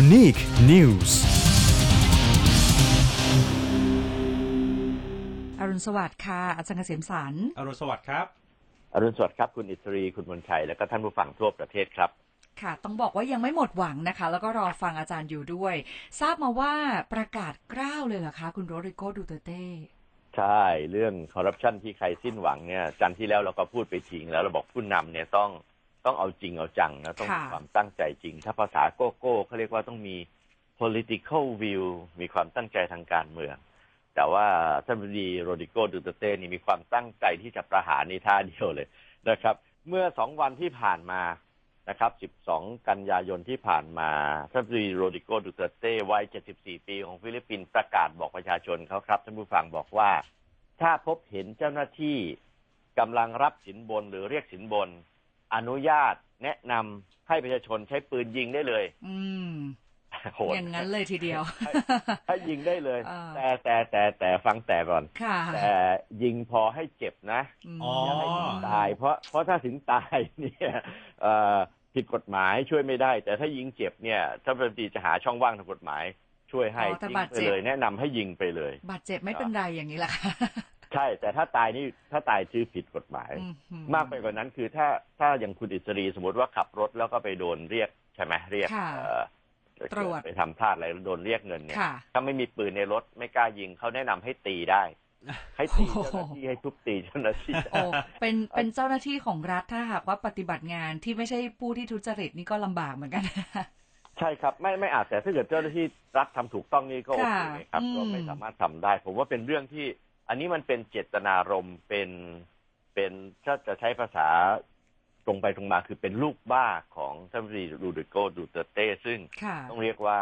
Unique News อรุณสวัสดิ์ค่ะ อาจารย์เกษมสารอรุณสวัสดิ์ครับ อรุณสวัสดิ์ครับ คุณอิสรี คุณมนชัย และก็ท่านผู้ฟังทั่วประเทศครับค่ะ ต้องบอกว่ายังไม่หมดหวังนะคะ แล้วก็รอฟังอาจารย์อยู่ด้วย ทราบมาว่าประกาศกล้าวเลยเหรอคะ คุณโรดริโกดูเตเต้ใช่ เรื่องคอร์รัปชันที่ใครสิ้นหวังเนี่ยจันทร์ที่แล้วเราก็พูดไปทิ้งแล้วเราบอกผู้นำเนี่ยต้อง ต้องเอาจริงเอาจังนะต้องมีความตั้งใจจริง ถ้าภาษาโก้โก้เขาเรียกว่าต้องมี political will มีความตั้งใจทางการเมือง แต่ว่าท่านบดีโรดริโกดูเตอร์เตนี่มีความตั้งใจที่จะประหารในท่าเดียวเลยนะครับ เมื่อสองวันที่ผ่านมานะครับ 12 กันยายนที่ผ่านมาท่านบดีโรดริโกดูเตอร์เตวัย 74 ปีของฟิลิปปินส์ประกาศบอกประชาชนเขาครับท่านผู้ฟังบอกว่า ถ้าพบเห็นเจ้าหน้าที่กำลังรับสินบนหรือเรียกสินบน อนุญาตแนะนำให้ประชาชนใช้ปืนยิงได้เลย อืมโหดอย่างนั้นเลยทีเดียวให้ให้ยิงได้เลยอ่าแต่แต่แต่แต่ฟังแต่ก่อนค่ะแต่ยิงพอให้เจ็บนะมอ๋ออย่าให้ถึงตาย เพราะเพราะถ้าถึงตายเนี่ยเอ่อผิดกฎหมายช่วยไม่ได้ แต่ถ้ายิงเจ็บเนี่ย ถ้าเป็นตีจะหาช่องว่างทางกฎหมายช่วยให้อ๋อถ้ายิงบาดไปเจ็บเลย แนะนำให้ยิงไปเลย บาดเจ็บไม่เป็นไรอย่างนี้แหละค่ะ ใช่ แต่ถ้าตายนี่ถ้าตายชื่อผิดกฎหมายอืมากไปกว่านั้นคือถ้าถ้าอย่างคุณอิสรีสมมติว่าขับรถแล้วก็ไปโดนเรียกใช่ไหมเรียกค่ะเอ่อตรวจไปทำพลาดอะไรแล้วโดนเรียกเงินเนี่ยค่ะถ้าไม่มีปืนในรถไม่กล้ายิงเขาแนะนำให้ตีได้ ให้ตีเจ้าหน้าที่ให้ทุบตีเจ้าหน้าที่โอ้เป็นเป็นเจ้าหน้าที่ของรัฐถ้าหากว่าปฏิบัติงานที่ไม่ใช่ผู้ที่ทุจริตนี่ก็ลำบากเหมือนกันใช่ครับไม่ไม่อาจแต่ถ้าเกิดเจ้าหน้าที่รัฐทำถูกต้องนี่ก็โอเคค่ะครับอืมก็ไม่สามารถทำได้ ผมว่าเป็นเรื่องที่ อันนี้มันเป็นเจตนารมณ์เป็นเป็นถ้าจะใช้ภาษาตรงไปตรงมาคือเป็นลูกบ้าของท่านรีดูดิโกดูเตอร์เต้ซึ่งค่ะต้องเรียกว่า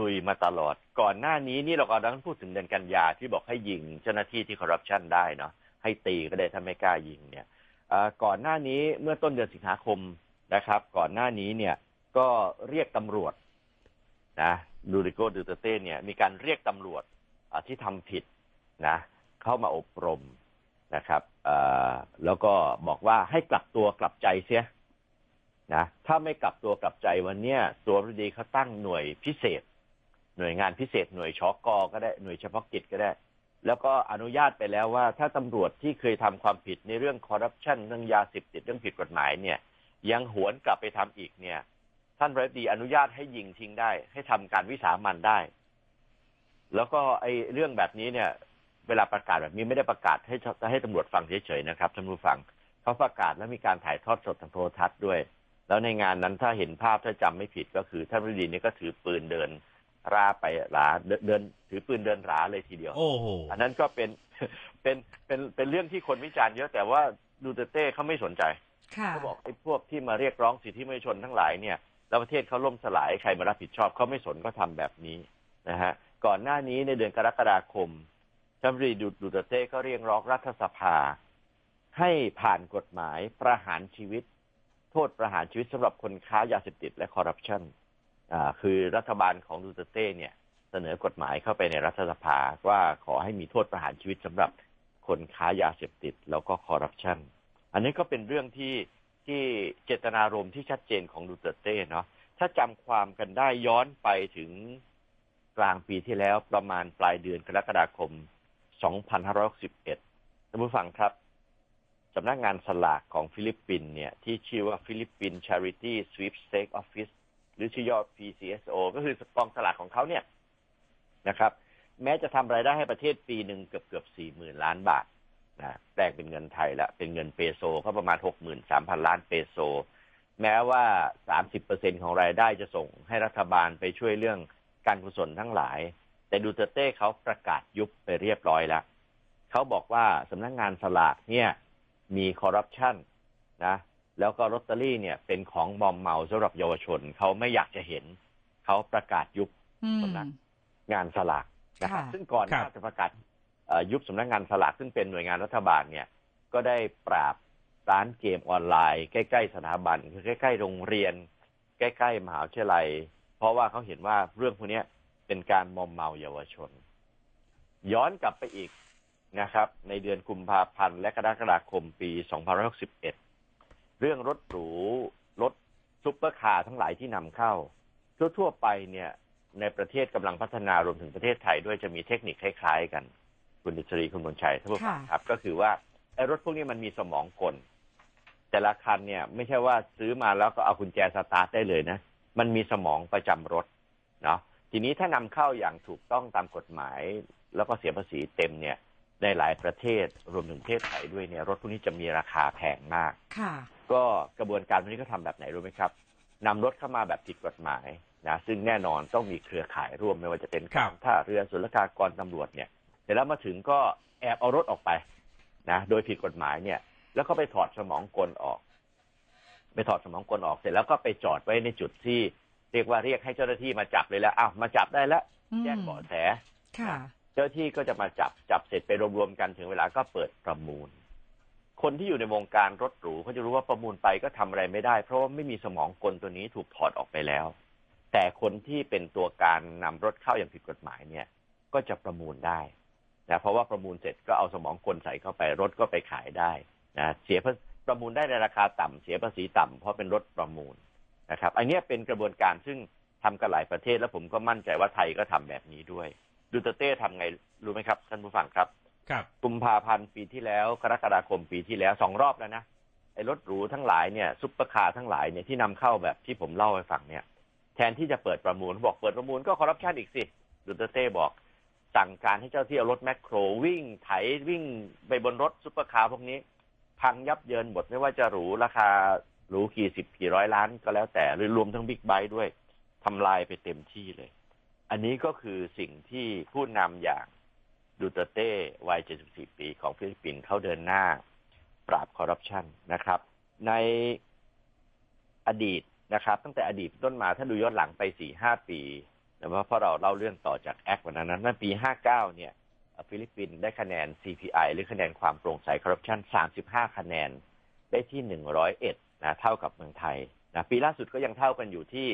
ลุยมาตลอด ก่อนหน้านี้นี่เรากำลังพูดถึงเดือนกันยาที่บอกให้ยิงเจ้าหน้าที่ที่คอร์รัปชันได้เนาะให้ตีก็ได้ถ้าไม่กล้ายิงเนี่ยเอ่อก่อนหน้านี้เมื่อต้นเดือนสิงหาคมนะครับ ก่อนหน้านี้เนี่ยก็เรียกตำรวจนะดูริโกดูเตเต้เนี่ยมีการเรียกตำรวจอ่าที่ทำผิดนะ เข้ามาอบรมนะครับแล้วก็บอกว่าให้กลับตัวกลับใจเสียนะถ้าไม่กลับตัวกลับใจวันเนี้ยตัวพอดีเขาตั้งหน่วยพิเศษ หน่วยงานพิเศษหน่วยชอกอก็ได้หน่วยเฉพาะกิจก็ได้ แล้วก็อนุญาตไปแล้วว่า ถ้าตำรวจที่เคยทำความผิดในเรื่องคอร์รัปชันเรื่องยาเสพติดเรื่องผิดกฎหมายเนี่ย ยังหวนกลับไปทำอีกเนี่ย ท่านรัฐมนตรีอนุญาตให้ยิงทิ้งได้ ให้ทำการวิสามันได้ แล้วก็ไอ้เรื่องแบบนี้เนี่ย เวลาประกาศแบบนี้ไม่ได้ประกาศให้ให้ตำรวจฟังเฉยๆนะครับท่านผู้ฟังเขาประกาศแล้วมีการถ่ายทอดสดทางโทรทัศน์ด้วย แล้วในงานนั้นถ้าเห็นภาพถ้าจำไม่ผิดก็คือท่านรัฐมนตรีนี่ก็ถือปืนเดินราไปหลาเดินเดินถือปืนเดินหราเลยทีเดียว โอ้โหอันนั้นก็เป็นเป็นเป็นเป็นเรื่องที่คนวิจารณ์เยอะแต่ว่าดูเตอร์เต้เขาไม่สนใจค่ะเขาบอกไอ้พวกที่มาเรียกร้องสิทธิมนุษยชนทั้งหลายเนี่ยแล้วประเทศเขาล่มสลายใครมารับผิดชอบเขาไม่สนก็ทำแบบนี้นะฮะก่อนหน้านี้ในเดือนกรกฎาคมท่าน รัฐมนตรีดูดูเตเต้ก็เรียกร้องรัฐสภา ให้ผ่านกฎหมายประหารชีวิต โทษประหารชีวิตสำหรับคนค้ายาเสพติดและคอร์รัปชันคือรัฐบาลของดูเตเต้เนี่ย เสนอกฎหมายเข้าไปในรัฐสภาว่าขอให้มีโทษประหารชีวิตสำหรับคนค้ายาเสพติดแล้วก็คอร์รัปชันอันนี้ก็เป็นเรื่องที่ที่เจตนารมณ์ที่ชัดเจนของดูเตอร์เตเนาะถ้าจำความกันได้ย้อนไปถึงกลางปีที่แล้วประมาณปลายเดือนกรกฎาคม 2561ท่านผู้ฟังครับสำนักงานสลากของฟิลิปปินส์เนี่ย ที่ชื่อว่าฟิลิปปิน Charity Sweepstake Office หรือชื่อย่อ PCSO ก็คือกองสลากของเขาเนี่ยนะครับ แม้จะทำรายได้ให้ประเทศปีหนึ่งเกือบเกือบสี่หมื่นล้านบาทนะแปลงเป็นเงินไทยละเป็นเงินเปโซก็ประมาณหกหมื่นสามพันล้านเปโซ แม้ว่าสามสิบเปอร์เซ็นของรายได้จะส่งให้รัฐบาลไปช่วยเรื่องการกุศลทั้งหลาย แต่ดูเตอร์เต้เขาประกาศยุบไปเรียบร้อยแล้วเขาบอกว่าสำนักงานสลากเนี่ย มีคอร์รัปชันนะ แล้วก็ลอตเตอรี่เนี่ย เป็นของมอมเมาสำหรับเยาวชนเขาไม่อยากจะเห็น เขาประกาศยุบอืมสำนักงานสลากนะครับค่ะซึ่งก่อนครับที่จะประกาศเอ่อยุบสำนักงานสลากซึ่งเป็นหน่วยงานรัฐบาลเนี่ย ก็ได้ปราบร้านเกมออนไลน์ใกล้ๆสถาบันคือใกล้ ๆ โรงเรียน ใกล้ ๆ มหาวิทยาลัย เพราะว่าเขาเห็นว่าเรื่องพวกเนี้ย เป็นการมอมเมาเยาวชน ย้อนกลับไปอีกนะครับ ในเดือนกุมภาพันธ์และกรกฎาคมปี 2561 เรื่องรถหรูรถซุปเปอร์คาร์ทั้งหลายที่นำเข้า ทั่วๆไปเนี่ยในประเทศกำลังพัฒนารวมถึงประเทศไทยด้วยจะมีเทคนิคคล้ายๆกัน คุณดิศรีคุณมนชัยท่านผู้ฟังค่ะครับ ก็คือว่าไอ้รถพวกนี้มันมีสมองกล แต่ละคันเนี่ย ไม่ใช่ว่าซื้อมาแล้วก็เอากุญแจสตาร์ทได้เลยนะ มันมีสมองประจำรถเนาะ ทีนี้ถ้านำเข้าอย่างถูกต้องตามกฎหมาย แล้วก็เสียภาษีเต็มเนี่ยในหลายประเทศรวมถึงประเทศไทยด้วยเนี่ยรถพวกนี้จะมีราคาแพงมากค่ะก็กระบวนการพวกนี้ก็ทำแบบไหนรู้ไหมครับนำรถเข้ามาแบบผิดกฎหมายนะซึ่งแน่นอนต้องมีเครือข่ายร่วมไม่ว่าจะเป็นครับการท่าเรือศุลกากรตำรวจเนี่ยเสร็จแล้วมาถึงก็แอบเอารถออกไปนะโดยผิดกฎหมายเนี่ย แล้วก็ไปถอดสมองกลออก ไปถอดสมองกลออกเสร็จแล้วก็ไปจอดไว้ในจุดที่ เรียกว่าเรียกให้เจ้าหน้าที่มาจับเลยแล้วอ้าวมาจับได้แล้วอืมแจ้งเบาะแสค่ะ เจ้าหน้าที่ก็จะมาจับจับเสร็จไปรวมๆกันถึงเวลาก็เปิดประมูล คนที่อยู่ในวงการรถหรูเขาจะรู้ว่าประมูลไปก็ทำอะไรไม่ได้ เพราะว่าไม่มีสมองกลตัวนี้ถูกถอดออกไปแล้ว แต่คนที่เป็นตัวการนำรถเข้าอย่างผิดกฎหมายเนี่ย ก็จะประมูลได้นะเพราะว่าประมูลเสร็จก็เอาสมองกลใส่เข้าไปรถก็ไปขายได้นะเสียภาประมูลได้ในราคาต่ำเสียภาษีต่ำเพราะเป็นรถประมูล นะครับ อันเนี้ยเป็นกระบวนการซึ่งทำกันหลายประเทศ แล้วผมก็มั่นใจว่าไทยก็ทำแบบนี้ด้วย ดูเตอร์เตทำไงรู้ไหมครับท่านผู้ฟังครับ ครับกุมภาพันธ์ปีที่แล้วกรกฎาคมปีที่แล้วสองรอบแล้วนะไอ้รถหรูทั้งหลายเนี่ยซุปเปอร์คาร์ทั้งหลายเนี่ยที่นำเข้าแบบที่ผมเล่าให้ฟังเนี่ย แทนที่จะเปิดประมูลบอกเปิดประมูลก็คอร์รัปชันอีกสิดูเตอร์เตบอกสั่งการให้เจ้าที่เอารถแมคโครวิ่งไถวิ่งไปบนรถซุปเปอร์คาร์พวกนี้ พังยับเยินหมดไม่ว่าจะหรูราคา หรูกี่สิบกี่ร้อยล้านก็แล้วแต่หรือรวมทั้งบิ๊กไบค์ด้วยทำลายไปเต็มที่เลย อันนี้ก็คือสิ่งที่ผู้นำอย่างดูเตอร์เตวัย 74 ปีของฟิลิปปินส์เขาเดินหน้าปราบคอร์รัปชันนะครับ ในอดีตนะครับ ตั้งแต่อดีตต้นมาถ้าดูย้อนหลังไป 4-5 ปีนะเพราะเราเล่าเรื่องต่อจากแอควันนั้นนั้นปี 59 เนี่ย ฟิลิปปินส์ได้คะแนน CPI หรือคะแนนความโปร่งใสคอร์รัปชัน35 คะแนนได้ที่ 101 นะเท่ากับเมืองไทยนะปีล่าสุดก็ยังเท่ากันอยู่ที่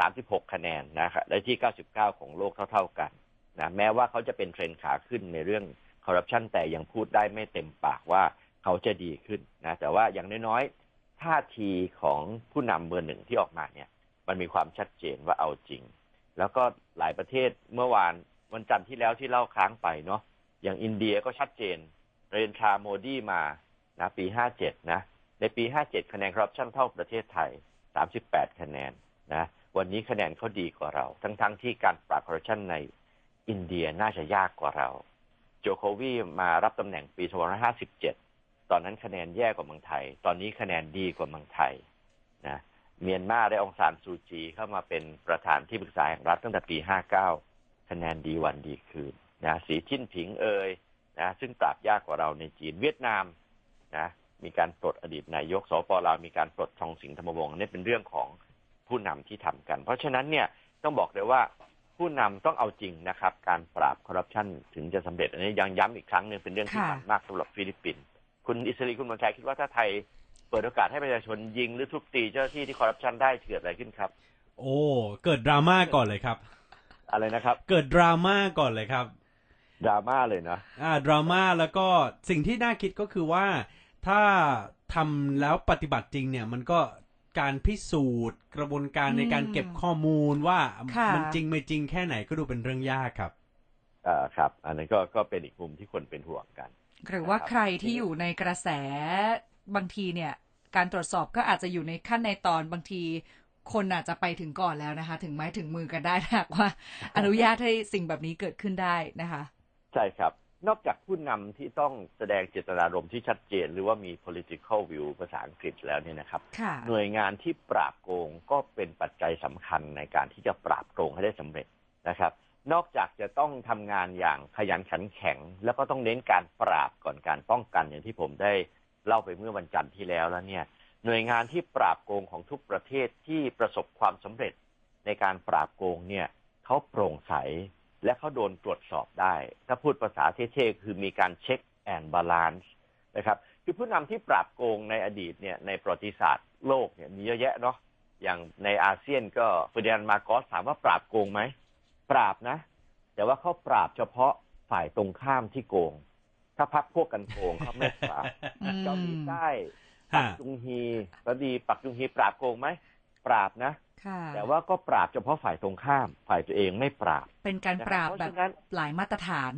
36คะแนนนะครับได้ที่99ของโลกเท่าๆกันนะแม้ว่าเขาจะเป็นเทรนด์ขาขึ้นในเรื่องคอร์รัปชันแต่ยังพูดได้ไม่เต็มปากว่าเขาจะดีขึ้นนะแต่ว่าอย่างน้อยๆท่าทีของผู้นำเบอร์หนึ่งที่ออกมาเนี่ย มันมีความชัดเจนว่าเอาจริง แล้วก็หลายประเทศเมื่อวานวันจันทร์ที่แล้วที่เล่าค้างไปเนาะอย่างอินเดียก็ชัดเจนนเรนทราโมดีมานะปี57นะ ในปี 57 คะแนนคอร์รัปชันเท่าประเทศไทย 38 คะแนนนะ วันนี้คะแนนเขาดีกว่าเรา ทั้งๆที่การปราบคอร์รัปชันในอินเดียน่าจะยากกว่าเรา โจโควีมารับตำแหน่งปี 2557 ตอนนั้นคะแนนแย่กว่าเมืองไทย ตอนนี้คะแนนดีกว่าเมืองไทยนะเมียนมาได้องซานซูจีเข้ามาเป็นประธานที่ปรึกษาแห่งรัฐตั้งแต่ปี 59 คะแนนดีวันดีคืนนะสีจิ้นผิงเอยนะซึ่งปราบยากกว่าเราในจีนเวียดนามนะ มีการปลดอดีตนายกสปลาวมีการปลดทองสิงห์ธรรมวงศ์อันนี้เป็นเรื่องของผู้นำที่ทำกัน เพราะฉะนั้นเนี่ยต้องบอกเลยว่าผู้นำต้องเอาจริงนะครับ การปราบคอร์รัปชันถึงจะสำเร็จ อันนี้ยังย้ำอีกครั้งหนึ่งเป็นเรื่องที่ค่ะสำคัญมากสำหรับฟิลิปปินส์คุณอิสรีคุณมนชัยคิดว่าถ้าไทยเปิดโอกาสให้ประชาชนยิงหรือทุบตีเจ้าหน้าที่ที่คอร์รัปชันได้เกิดอะไรขึ้นครับ โอ้เกิดดราม่าก่อนเลยครับ อะไรนะครับ เกิดดราม่าก่อนเลยครับดราม่าเลยนะอ่าดราม่าแล้วก็สิ่งที่น่าคิดก็คือว่า ถ้าทำแล้วปฏิบัติจริงเนี่ยมันก็การพิสูจน์กระบวนการในการอืมเก็บข้อมูลว่าค่ะมันจริงไม่จริงแค่ไหนก็ดูเป็นเรื่องยากครับอ่าครับ อันนั้นก็ก็เป็นอีกมุมที่คนเป็นห่วงกัน หรือว่าใครที่อยู่ในกระแสบางทีเนี่ย การตรวจสอบก็อาจจะอยู่ในขั้นในตอนบางที คนอาจจะไปถึงก่อนแล้วนะคะ ถึงไม้ถึงมือกันได้ถ้าหากว่า อนุญาตให้สิ่งแบบนี้เกิดขึ้นได้นะคะ ใช่ครับ นอกจากผู้นำที่ต้องแสดงเจตนารมณ์ที่ชัดเจน หรือว่ามี political view ภาษาอังกฤษแล้วเนี่ยนะครับค่ะหน่วยงานที่ปราบโกงก็เป็นปัจจัยสำคัญในการที่จะปราบโกงให้ได้สำเร็จนะครับ นอกจากจะต้องทำงานอย่างขยันขันแข็ง แล้วก็ต้องเน้นการปราบก่อนการป้องกันอย่างที่ผมได้เล่าไปเมื่อวันจันทร์ที่แล้วแล้วเนี่ย หน่วยงานที่ปราบโกงของทุกประเทศที่ประสบความสำเร็จในการปราบโกงเนี่ยเขาโปร่งใส และเขาโดนตรวจสอบได้ ถ้าพูดภาษาเท่ๆคือมีการ check and balance นะครับคือผู้นำที่ปราบโกงในอดีตเนี่ยในประวัติศาสตร์โลกเนี่ยมีเยอะแยะเนาะอย่างในอาเซียนก็เฟอร์ดินานด์มาโกสถามว่าปราบโกงไหมปราบนะ แต่ว่าเขาปราบเฉพาะฝ่ายตรงข้ามที่โกง ถ้าพักพวกกันโกงเขาไม่ปราบอืมเกาหลีใต้ปัฮะกจุงฮีแล้วดีปักจุงฮีปราบโกงไหมปราบนะค่ะ แต่ว่าก็ปราบเฉพาะฝ่ายตรงข้าม ฝ่ายตัวเองไม่ปราบ เป็นการปราบเพราะแบบฉะนั้นหลายมาตรฐาน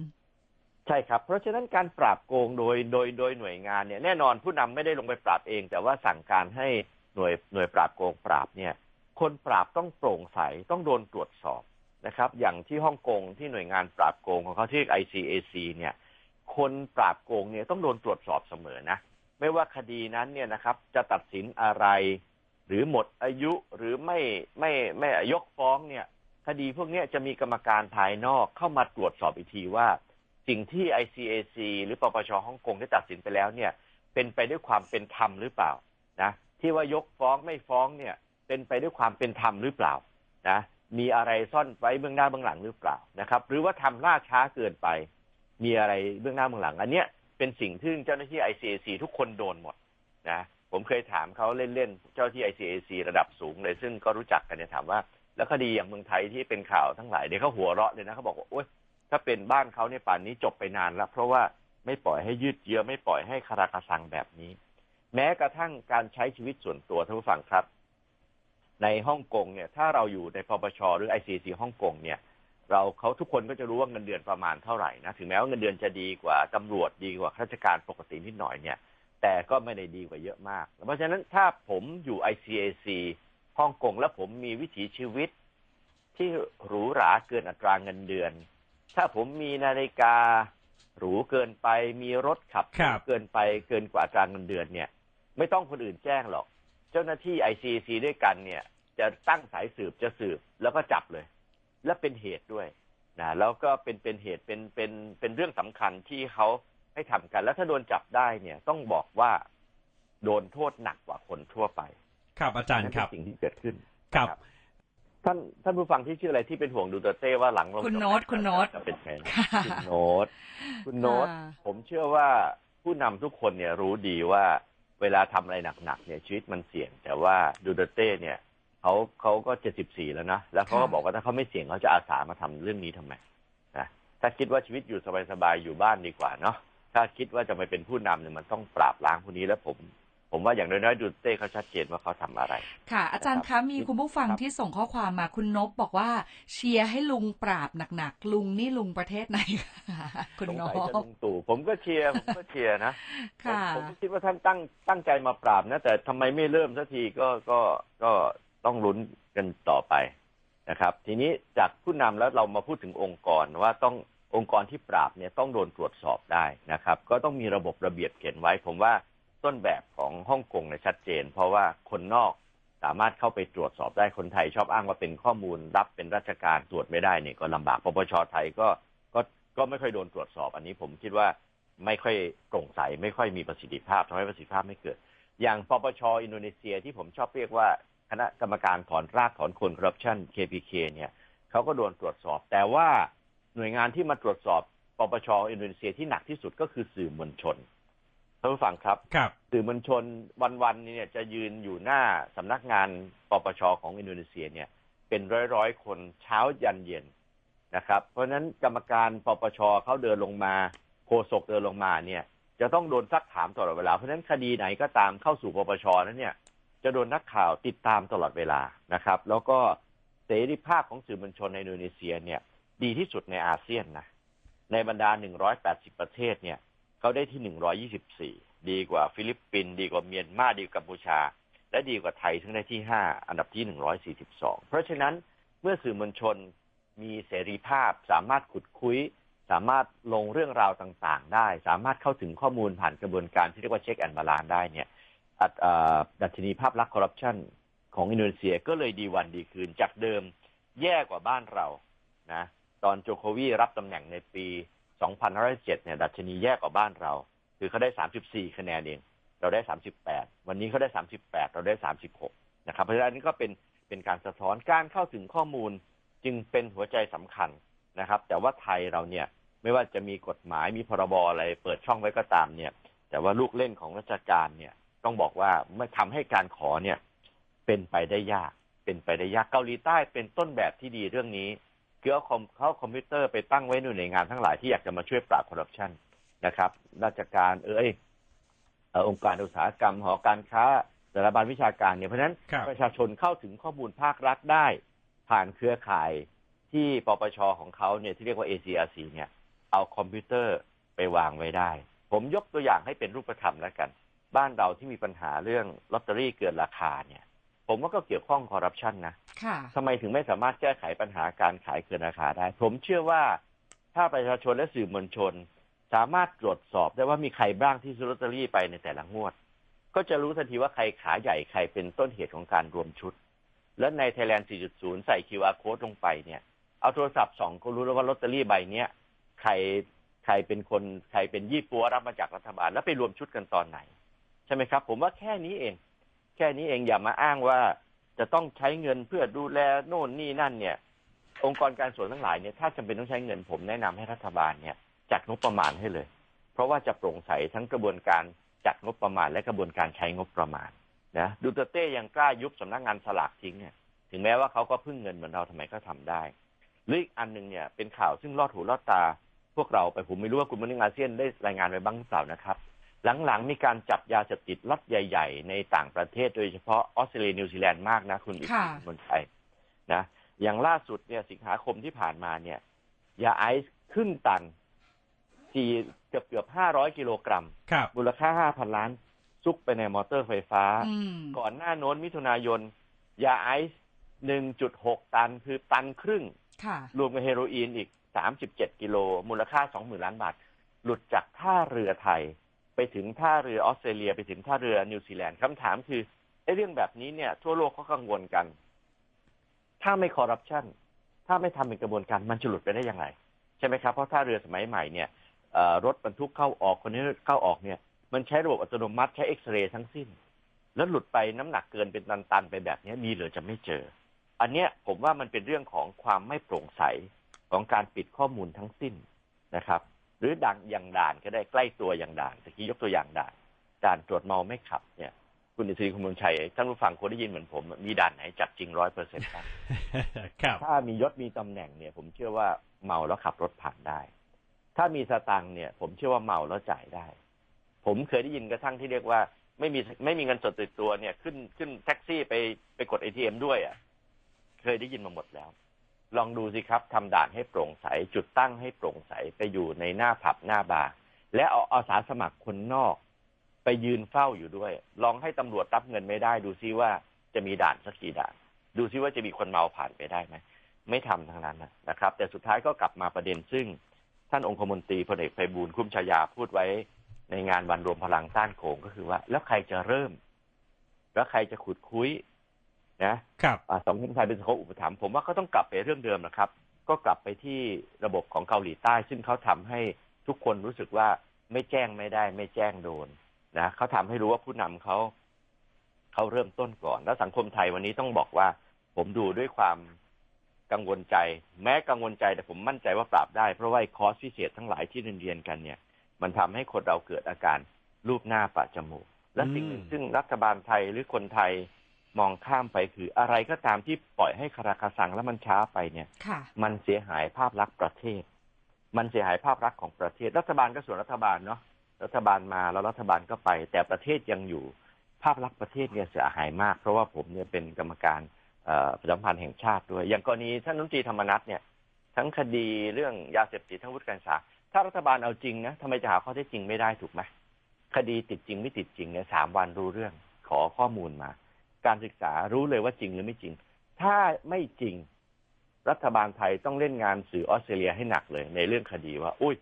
ใช่ครับ เพราะฉะนั้นการปราบโกงโดยโดยโดยหน่วยงานเนี่ยแน่นอนผู้นำไม่ได้ลงไปปราบเอง แต่ว่าสั่งการให้หน่วยหน่วยปราบโกงปราบเนี่ย คนปราบต้องโปร่งใสต้องโดนตรวจสอบนะครับ อย่างที่ฮ่องกงที่หน่วยงานปราบโกงของเขาที่ ICAC เนี่ย คนปราบโกงเนี่ยต้องโดนตรวจสอบเสมอนะ ไม่ว่าคดีนั้นเนี่ยนะครับ จะตัดสินอะไร หรือหมดอายุหรือไม่ไม่ไม่ยกฟ้องเนี่ย คดีพวกนี้จะมีกรรมการภายนอกเข้ามาตรวจสอบอีกทีว่า สิ่งที่ ICAC หรือปปชฮ่องกงได้ตัดสินไปแล้วเนี่ย เป็นไปด้วยความเป็นธรรมหรือเปล่านะที่ว่ายกฟ้องไม่ฟ้องเนี่ย เป็นไปด้วยความเป็นธรรมหรือเปล่านะมีอะไรซ่อนไว้เบื้องหน้าเบื้องหลังหรือเปล่านะครับ หรือว่าทำล่าช้าเกินไป มีอะไรเบื้องหน้าเบื้องหลัง อันเนี้ยเป็นสิ่งที่เจ้าหน้าที่ ICAC ทุกคนโดนหมดนะ ผมเคยถามเขาเล่นๆ เจ้าที่ ICAC ระดับสูงเลย ซึ่งก็รู้จักกันเนี่ยถามว่า แล้วคดีอย่างเมืองไทยที่เป็นข่าวทั้งหลายเดี๋ยเขาหัวเราะเลยนะเขาบอกว่าโอ๊ยถ้าเป็นบ้านเขาเนี่ยป่านนี้จบไปนานแล้ว เพราะว่าไม่ปล่อยให้ยืดเยื้อไม่ปล่อยให้คาราคาซังแบบนี้ แม้กระทั่งการใช้ชีวิตส่วนตัวท่านผู้ฟังครับ ในฮ่องกงเนี่ย ถ้าเราอยู่ในปปชหรือ ICC ฮ่องกงเนี่ย เราเขาทุกคนก็จะรู้ว่าเงินเดือนประมาณเท่าไหร่นะถึงแม้ว่าเงินเดือนจะดีกว่าตำรวจดีกว่าข้าราชการปกตินิดหน่อยเนี่ย แต่ก็ไม่ได้ดีกว่าเยอะมาก เพราะฉะนั้นถ้าผมอยู่ ICAC ฮ่องกงแล้วผมมีวิถีชีวิต ที่หรูหราเกินอัตราเงินเดือน ถ้าผมมีนาฬิกาหรูเกินไปมีรถขับครับเกินไปเกินกว่าอัตราเงินเดือนเนี่ย ไม่ต้องคนอื่นแจ้งหรอก เจ้าหน้าที่ ICC ด้วยกันเนี่ย จะตั้งสายสืบจะสืบแล้วก็จับเลย และเป็นเหตุด้วยนะแล้วก็เป็นเป็นเหตุเป็นเป็นเป็นเรื่องสำคัญที่เขา ให้ทำกัน แล้วถ้าโดนจับได้เนี่ยต้องบอกว่าโดนโทษหนักกว่าคนทั่วไป ครับอาจารย์นั่นคเป็รับนสิ่งที่เกิดขึ้นครับท่านท่านผู้ฟังที่ชื่ออะไรที่เป็นห่วงดูเตอร์เตว่าหลังลงคุณจากโน้ตคุณโน้ตจะเป็นไงนะค่ะคุณโน้ตคุณโน้ตค่ะผมเชื่อว่าผู้นำทุกคนเนี่ยรู้ดีว่าเวลาทำอะไรหนักๆเนี่ยชีวิตมันเสี่ยง แต่ว่าดูเตอร์เตเนี่ยเขาเขาก็เจ็ดสิบสี่แล้วนะแล้วเขาก็บอกว่าถ้าเขาไม่เสี่ยงเขาจะอาสามาทำเรื่องนี้ทำไมนะถ้าคิดว่าชีวิตอยู่สบายๆอยู่บ้านดีกว่าเนาะ ถ้าคิดว่าจะไปเป็นผู้นำเนี่ยมันต้องปราบล้างพวกนี้แล้วผม ผมว่าอย่างน้อยๆดูเตอร์เต้เขาชัดเจนว่าเขาทำอะไร ค่ะ อาจารย์ครัคะบมีคุณผู้ฟังครับที่ส่งข้อความมาคุณนบบอกว่า เชียร์ให้ลุงปราบหนักๆลุงนี่ลุงประเทศไหนคะคุณสงนสัยจะบลุงตู่ผมก็เชียร์ผมก็เชียร์นะค่ะผมผมก็คิดว่าท่านตั้งตั้งใจมาปราบนะ แต่ทำไมไม่เริ่มสักทีก็ก็ก็ต้องลุ้นกันต่อไปนะครับ ทีนี้จากผู้นำแล้วเรามาพูดถึงองค์กรว่าต้อง องค์กรที่ปราบเนี่ยต้องโดนตรวจสอบได้นะครับ ก็ต้องมีระบบระเบียบเขียนไว้ ผมว่าต้นแบบของฮ่องกงเนี่ยชัดเจน เพราะว่าคนนอกสามารถเข้าไปตรวจสอบได้คนไทย ชอบอ้างว่าเป็นข้อมูลรับเป็นราชการตรวจไม่ได้เนี่ยก็ลำบากปปชไทยก็ก็ก็ไม่ค่อยโดนตรวจสอบ อันนี้ผมคิดว่าไม่ค่อยโปร่งใสไม่ค่อยมีประสิทธิภาพทำให้ประสิทธิภาพไม่เกิด อย่างปปชอินโดนีเซียที่ผมชอบเรียกว่าคณะกรรมการถอนรากถอนโคนคอร์รัปชัน KPK เนี่ยเขาก็โดนตรวจสอบ แต่ว่า หน่วยงานที่มาตรวจสอบปปชอินโดนีเซียที่หนักที่สุดก็คือสื่อมวลชนท่านผู้ฟังครับครับ สื่อมวลชนวันๆนี้เนี่ยจะยืนอยู่หน้าสำนักงานปปชของอินโดนีเซียเนี่ย เป็นร้อยๆคนเช้ายันเย็นนะครับ เพราะฉะนั้นกรรมการปปชเขาเดินลงมาโฆษกเดินลงมาเนี่ย จะต้องโดนซักถามตลอดเวลาเพราะฉะนั้นคดีไหนก็ตามเข้าสู่ปปชนั้นเนี่ย จะโดนนักข่าวติดตามตลอดเวลานะครับ แล้วก็เสรีภาพของสื่อมวลชนในอินโดนีเซียเนี่ย ดีที่สุดในอาเซียนนะ ในบรรดา 180 ประเทศเนี่ยเขาได้ที่ 124 ดีกว่าฟิลิปปินส์ดีกว่าเมียนมาดีกว่ากัมพูชา และดีกว่าไทยซึ่งได้ที่ 5 อันดับที่ 142 เพราะฉะนั้นเมื่อสื่อมวลชนมีเสรีภาพสามารถขุดคุ้ย สามารถลงเรื่องราวต่างๆ ได้ สามารถเข้าถึงข้อมูลผ่านกระบวนการที่เรียกว่า check and balance ได้เนี่ยดัชนีภาพลักษณ์คอร์รัปชันของอินโดนีเซียก็เลยดีวันดีคืนจากเดิมแย่กว่าบ้านเรานะ ตอนโจโควีรับตำแหน่งในปี2507เนี่ยดัชนีแย่กว่าบ้านเรา คือเขาได้ 34 คะแนนเอง เราได้ 38 วันนี้เขาได้ 38 เราได้ 36 นะครับ เพราะฉะนั้นนี่ก็เป็นเป็นการสะท้อนการเข้าถึงข้อมูลจึงเป็นหัวใจสำคัญนะครับ แต่ว่าไทยเราเนี่ยไม่ว่าจะมีกฎหมายมีพรบอะไรเปิดช่องไว้ก็ตามเนี่ย แต่ว่าลูกเล่นของราชการเนี่ยต้องบอกว่าไม่ทำให้การขอเนี่ย เป็นไปได้ยาก เป็นไปได้ยากเกาหลีใต้เป็นต้นแบบที่ดีเรื่องนี้ คือเอาคอมเขาคอมพิวเตอร์ไปตั้งไว้ในหน่วยงานทั้งหลายที่อยากจะมาช่วยปราบคอร์รัปชันนะครับ ราชการเอ้ยเอ่อองค์การอุตสาหกรรมหอการค้าสสถาบันวิชาการเนี่ยเพราะฉะนั้นครับประชาชนเข้าถึงข้อมูลภาครัฐได้ ผ่านเครือข่ายที่ปปชของเขาเนี่ยที่เรียกว่า ACRC เนี่ยเอาคอมพิวเตอร์ไปวางไว้ได้ ผมยกตัวอย่างให้เป็นรูปธรรมแล้วกัน บ้านเราที่มีปัญหาเรื่องลอตเตอรี่เกินราคาเนี่ย ผมว่าก็เกี่ยวข้องคอร์รัปชันนะค่ะทำไมถึงไม่สามารถแก้ไขปัญหาการขายเกินราคาได้ ผมเชื่อว่าถ้าประชาชนและสื่อมวลชน สามารถตรวจสอบได้ว่ามีใครบ้างที่ซื้อลอตเตอรี่ไปในแต่ละงวด ก็จะรู้ทันทีว่าใครขาใหญ่ใครเป็นต้นเหตุของการรวมชุด และใน Thailand 4.0 ใส่ QR code ลงไปเนี่ย เอาโทรศัพท์ส่องก็รู้แล้วว่าลอตเตอรี่ใบเนี้ยใครใครเป็นคนใครเป็นยี่ปัวรับมาจากรัฐบาลแล้วไปรวมชุดกันตอนไหน ใช่ไหมครับ ผมว่าแค่นี้เอง แค่นี้เองอย่ามาอ้างว่าจะต้องใช้เงินเพื่อดูแลโน่นนี่นั่นเนี่ย องค์กรการส่วนทั้งหลายเนี่ยถ้าจำเป็นต้องใช้เงินผมแนะนำให้รัฐบาลเนี่ยจัดงบประมาณให้เลย เพราะว่าจะโปร่งใสทั้งกระบวนการจัดงบประมาณและกระบวนการใช้งบประมาณนะดูเตเต้ยังกล้ายุบสำนักงานสลากทิ้งเนี่ยถึงแม้ว่าเขาก็พึ่งเงินเหมือนเราทำไมก็ทำได้หรืออีกอันหนึ่งเนี่ยเป็นข่าวซึ่งลอดหูลอดตา พวกเราไปผมไม่รู้ว่าคุณ Morning ASEAN ได้รายงานไปบ้างหรือเปล่านะครับ หลังๆ มีการจับยาเสพติดล็อตใหญ่ ๆ ในต่างประเทศ โดยเฉพาะออสเตรเลียนิวซีแลนด์มากนะ คุณอีกค่ะคนไทยนะอย่างล่าสุดเนี่ยสิงหาคมที่ผ่านมาเนี่ยยาไอซ์ครึ่งตันสี่เกือบเกือบห้าร้อยกิโลกรัมครับมูลค่าห้าพันล้าน ซุกไปในมอเตอร์ไฟฟ้าอืมก่อนหน้าโน้นมิถุนายน ยาไอซ์หนึ่งจุดหกตันคือตันครึ่งค่ะรวมกับเฮโรอีนอีก37กิโล มูลค่า20,000ล้านบาท หลุดจากท่าเรือไทย ไปถึงท่าเรือออสเตรเลีย ไปถึงท่าเรือนิวซีแลนด์คำถามคือไอ้เรื่องแบบนี้เนี่ยทั่วโลกก็กังวลกัน ถ้าไม่คอร์รัปชันถ้าไม่ทำเป็นกระบวนการมันจะหลุดไปได้ยังไง ใช่ไหมครับ เพราะท่าเรือสมัยใหม่เนี่ยรถบรรทุกเข้าออกคนนี้เข้าออกเนี่ย มันใช้ระบบอัตโนมัติใช้เอ็กซเรย์ทั้งสิ้น แล้วหลุดไปน้ำหนักเกินเป็นตันๆไปแบบนี้มีหรือจะไม่เจอ อันเนี้ยผมว่ามันเป็นเรื่องของความไม่โปร่งใสของการปิดข้อมูลทั้งสิ้นนะครับ หรือดังอย่างด่านก็ได้ใกล้ตัวอย่างด่านตะกี้ยกตัวอย่างด่าน ด่านตรวจเมาไม่ขับเนี่ย คุณอิสรีคุณมุนชัยท่านผู้ฟังคงได้ยินเหมือนผม มีด่านไหนจับจริงร้อยเปอร์เซ็นต์บ้างครับถ้ามียศมีตำแหน่งเนี่ย ผมเชื่อว่าเมาแล้วขับรถผ่านได้ ถ้ามีสตังค์เนี่ย ผมเชื่อว่าเมาแล้วจ่ายได้ ผมเคยได้ยินกระทั่งที่เรียกว่าไม่มีไม่มีเงินสดติดตัวเนี่ย ขึ้นขึ้นแท็กซี่ไปไปกดเอทีเอ็มด้วยอะ เคยได้ยินมาหมดแล้ว ลองดูสิครับทำด่านให้โปร่งใส จุดตั้งให้โปร่งใสไปอยู่ในหน้าผับหน้าบาร์และเอาอาสาสมัครคนนอก ไปยืนเฝ้าอยู่ด้วย ลองให้ตำรวจรับเงินไม่ได้ ดูซิว่าจะมีด่านสักกี่ด่าน ดูซิว่าจะมีคนเมาผ่านไปได้ไหมไม่ทำทั้งนั้นนะครับ แต่สุดท้ายก็กลับมาประเด็นซึ่ง ท่านองคมนตรีพลเอกไพบูลย์คุ้มชายาพูดไว้ ในงานวันรวมพลังต้านโขงก็คือว่า แล้วใครจะเริ่ม แล้วใครจะขุดคุย นะครับอ่าสองคนไทยเป็นสังคมอุปถัมภ์ผมว่าก็ต้องกลับไปเรื่องเดิมนะครับ ก็กลับไปที่ระบบของเกาหลีใต้ ซึ่งเขาทำให้ทุกคนรู้สึกว่าไม่แจ้งไม่ได้ ไม่แจ้งโดนนะเขาทำให้รู้ว่าผู้นำเขาเขาเริ่มต้นก่อน แล้วสังคมไทยวันนี้ต้องบอกว่า ผมดูด้วยความกังวลใจ แม้กังวลใจแต่ผมมั่นใจว่าปราบได้ เพราะว่าไอ้คอร์สพิเศษทั้งหลายที่เรียนๆกันเนี่ย มันทำให้คนเราเกิดอาการรูปหน้าปะจมูก และสิ่งหนึ่งอืมซึ่งรัฐบาลไทยหรือคนไทย มองข้ามไปคืออะไรก็ตามที่ปล่อยให้คาราคาซังแล้วมันช้าไปเนี่ยค่ะมันเสียหายภาพลักษณ์ประเทศ มันเสียหายภาพลักษณ์ของประเทศ รัฐบาลก็ส่วนรัฐบาลเนาะรัฐบาลมาแล้วรัฐบาลก็ไป แต่ประเทศยังอยู่ ภาพลักษณ์ประเทศเนี่ยเสียหายมาก เพราะว่าผมเนี่ยเป็นกรรมการเอ่อประชาสัมพันธ์แห่งชาติด้วย อย่างกรณีท่านรัฐมนตรีธรรมนัฐเนี่ย ทั้งคดีเรื่องยาเสพติดทั้งวุฒิการศึกษาถ้ารัฐบาลเอาจริงนะทำไมจะหาข้อเท็จจริงไม่ได้ถูกไหมคดีติดจริงไม่ติดจริงเนี่ยสามวันรู้เรื่องขอข้อมูลมา การศึกษารู้เลยว่าจริงหรือไม่จริง ถ้าไม่จริงรัฐบาลไทยต้องเล่นงานสื่อออสเตรเลียให้หนักเลย ในเรื่องคดีว่า อุ้ย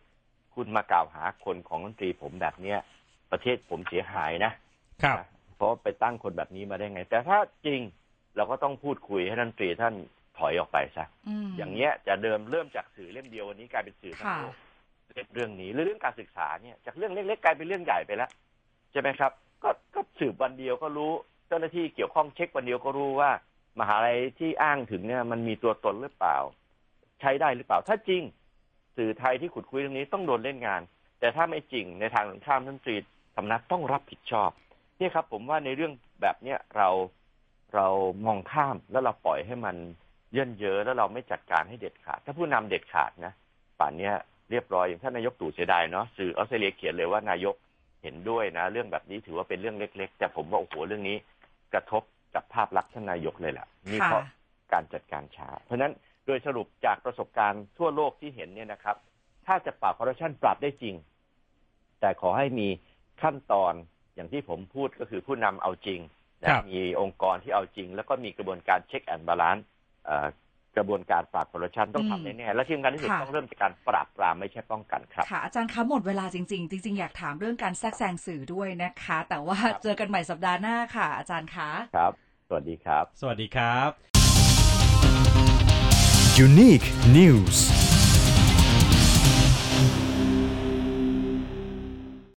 คุณมากล่าวหาคนของรัฐมนตรีผมแบบเนี้ย ประเทศผมเสียหายนะครับนะเพราะไปตั้งคนแบบนี้มาได้ไง แต่ถ้าจริงเราก็ต้องพูดคุยให้รัฐมนตรีท่านถอยออกไปซะอืมอย่างเงี้ยจะเดิมเริ่มจากสื่อเล่มเดียววันนี้กลายเป็นสื่อทั้งค่ะโลกเรื่องนี้หรือเรื่องการศึกษาเนี่ยจากเรื่องเล็กๆกลายเป็นเรื่องใหญ่ไปแล้วใช่ไหมครับ ก็ก็สืบวันเดียวก็รู้ เจ้าหน้าที่เกี่ยวข้องเช็ควันเดียวก็รู้ว่า มหาลัยที่อ้างถึงเนี่ย มันมีตัวตนหรือเปล่า ใช้ได้หรือเปล่า ถ้าจริง สื่อไทยที่ขุดคุยเรื่องนี้ต้องโดนเล่นงาน แต่ถ้าไม่จริงในทางข้ามท่านตรีสำนักต้องรับผิดชอบเนี่ยครับ ผมว่าในเรื่องแบบเนี้ยเราเรามองข้ามแล้วเราปล่อยให้มันเย่นเยอะแล้วเราไม่จัดการให้เด็ดขาด ถ้าผู้นำเด็ดขาดนะป่านนี้เรียบร้อยอย่างท่านนายกตู่เสียดายเนาะสื่อออสเตรเลียเขียนเลยว่านายกเห็นด้วยนะ เรื่องแบบนี้ถือว่าเป็นเรื่องเล็ก ๆ แต่ผมว่าโอ้โหเรื่องนี้ กระทบกับภาพลักษณ์ท่านนายกเลยแหละนี่ค่ะเพราะการจัดการช้า เพราะฉะนั้นโดยสรุปจากประสบการณ์ทั่วโลกที่เห็นเนี่ยนะครับ ถ้าจะปราบคอร์รัปชันปราบได้จริง แต่ขอให้มีขั้นตอนอย่างที่ผมพูดก็คือผู้นำเอาจริงนะครับมีองค์กรที่เอาจริง แล้วก็มีกระบวนการ check and balance กระบวนการปราบคอร์รัปชันต้องอืมทำแน่ๆและที่สำคัญที่สุดค่ะ ต้องเริ่มจากการปราบปรามไม่ใช่ป้องกันครับ ค่ะ อาจารย์คะหมดเวลาจริง ๆ จริง ๆ อยากถามเรื่องการแทรกแซงสื่อด้วยนะคะ แต่ว่าครับ เจอกันใหม่สัปดาห์หน้าค่ะ อาจารย์คะ ครับ สวัสดีครับ สวัสดีครับ Unique News